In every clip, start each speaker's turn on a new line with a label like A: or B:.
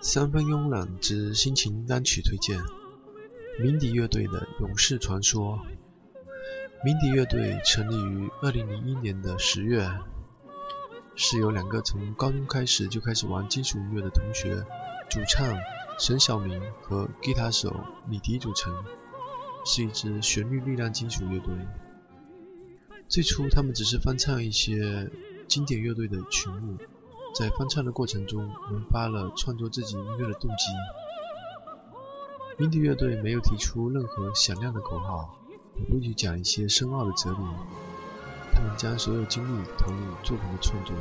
A: 三分慵懒之心情单曲推荐：鸣笛乐队的《勇士传说》。鸣笛乐队成立于2001年的十月，是由两个从高中开始就开始玩金属音乐的同学，主唱沈晓明和吉他手李迪组成，是一支旋律力量金属乐队。最初，他们只是翻唱一些经典乐队的曲目。在翻唱的过程中，萌发了创作自己音乐的动机。迷笛乐队没有提出任何响亮的口号，也不去讲一些深奥的哲理。他们将所有精力投入作品的创作。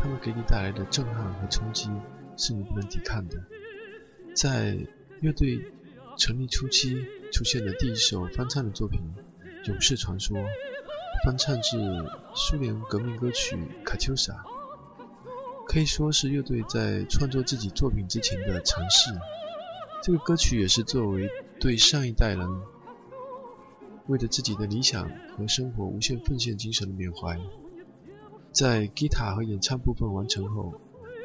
A: 他们给你带来的震撼和冲击，是你不能抵抗的。在乐队成立初期出现的第一首翻唱的作品《勇士传说》。翻唱自苏联革命歌曲《卡秋莎》，可以说是乐队在创作自己作品之前的尝试。这个歌曲也是作为对上一代人为了自己的理想和生活无限奉献精神的缅怀。在吉他和演唱部分完成后，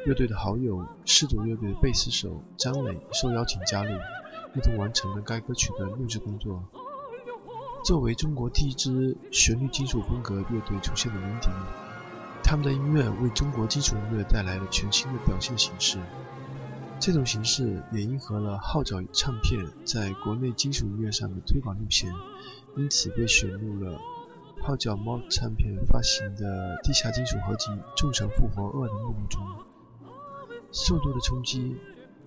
A: 乐队的好友四组乐队的贝斯手张磊受邀请加入，一同完成了该歌曲的录制工作。作为中国第一支旋律金属风格乐队出现的鸣笛，他们的音乐为中国金属音乐带来了全新的表现形式。这种形式也迎合了号角唱片在国内金属音乐上的推广路线，因此被选入了号角猫唱片发行的地下金属合集《众神复活二》的目录中。速度的冲击，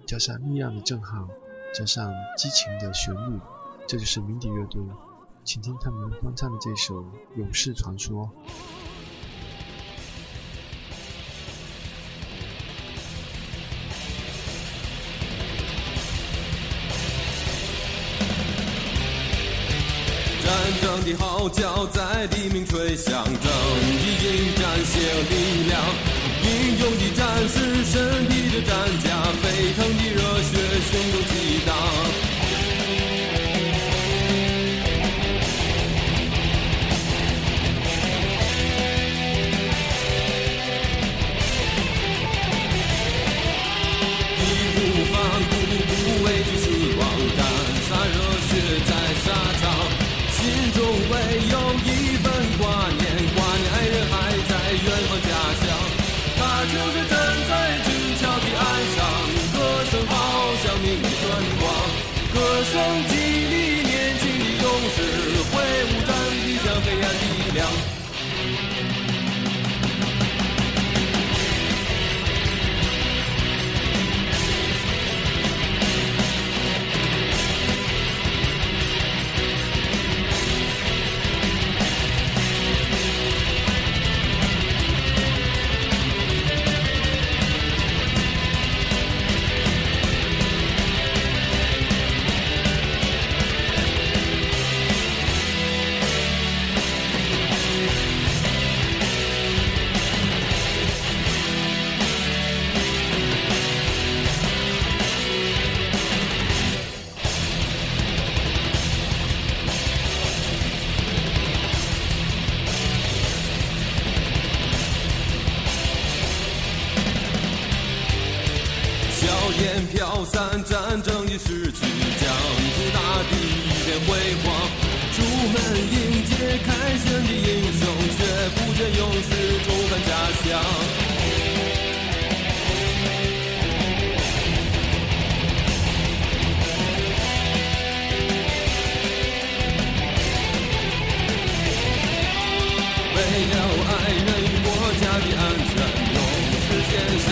A: 加上力量的震撼，加上激情的旋律，这就是鸣笛乐队。请听他们翻唱的这首《勇士传说》。
B: 战争的号角在黎明吹响，正义迎战新力量，英勇的战士，神秘的战甲，沸腾的热血，汹涌春光，歌声激励年轻的勇士。三，战争已逝去，疆土大地一片辉煌。出门迎接凯旋的英雄，却不见勇士重返家乡。为了爱人与国家的安全，勇士献身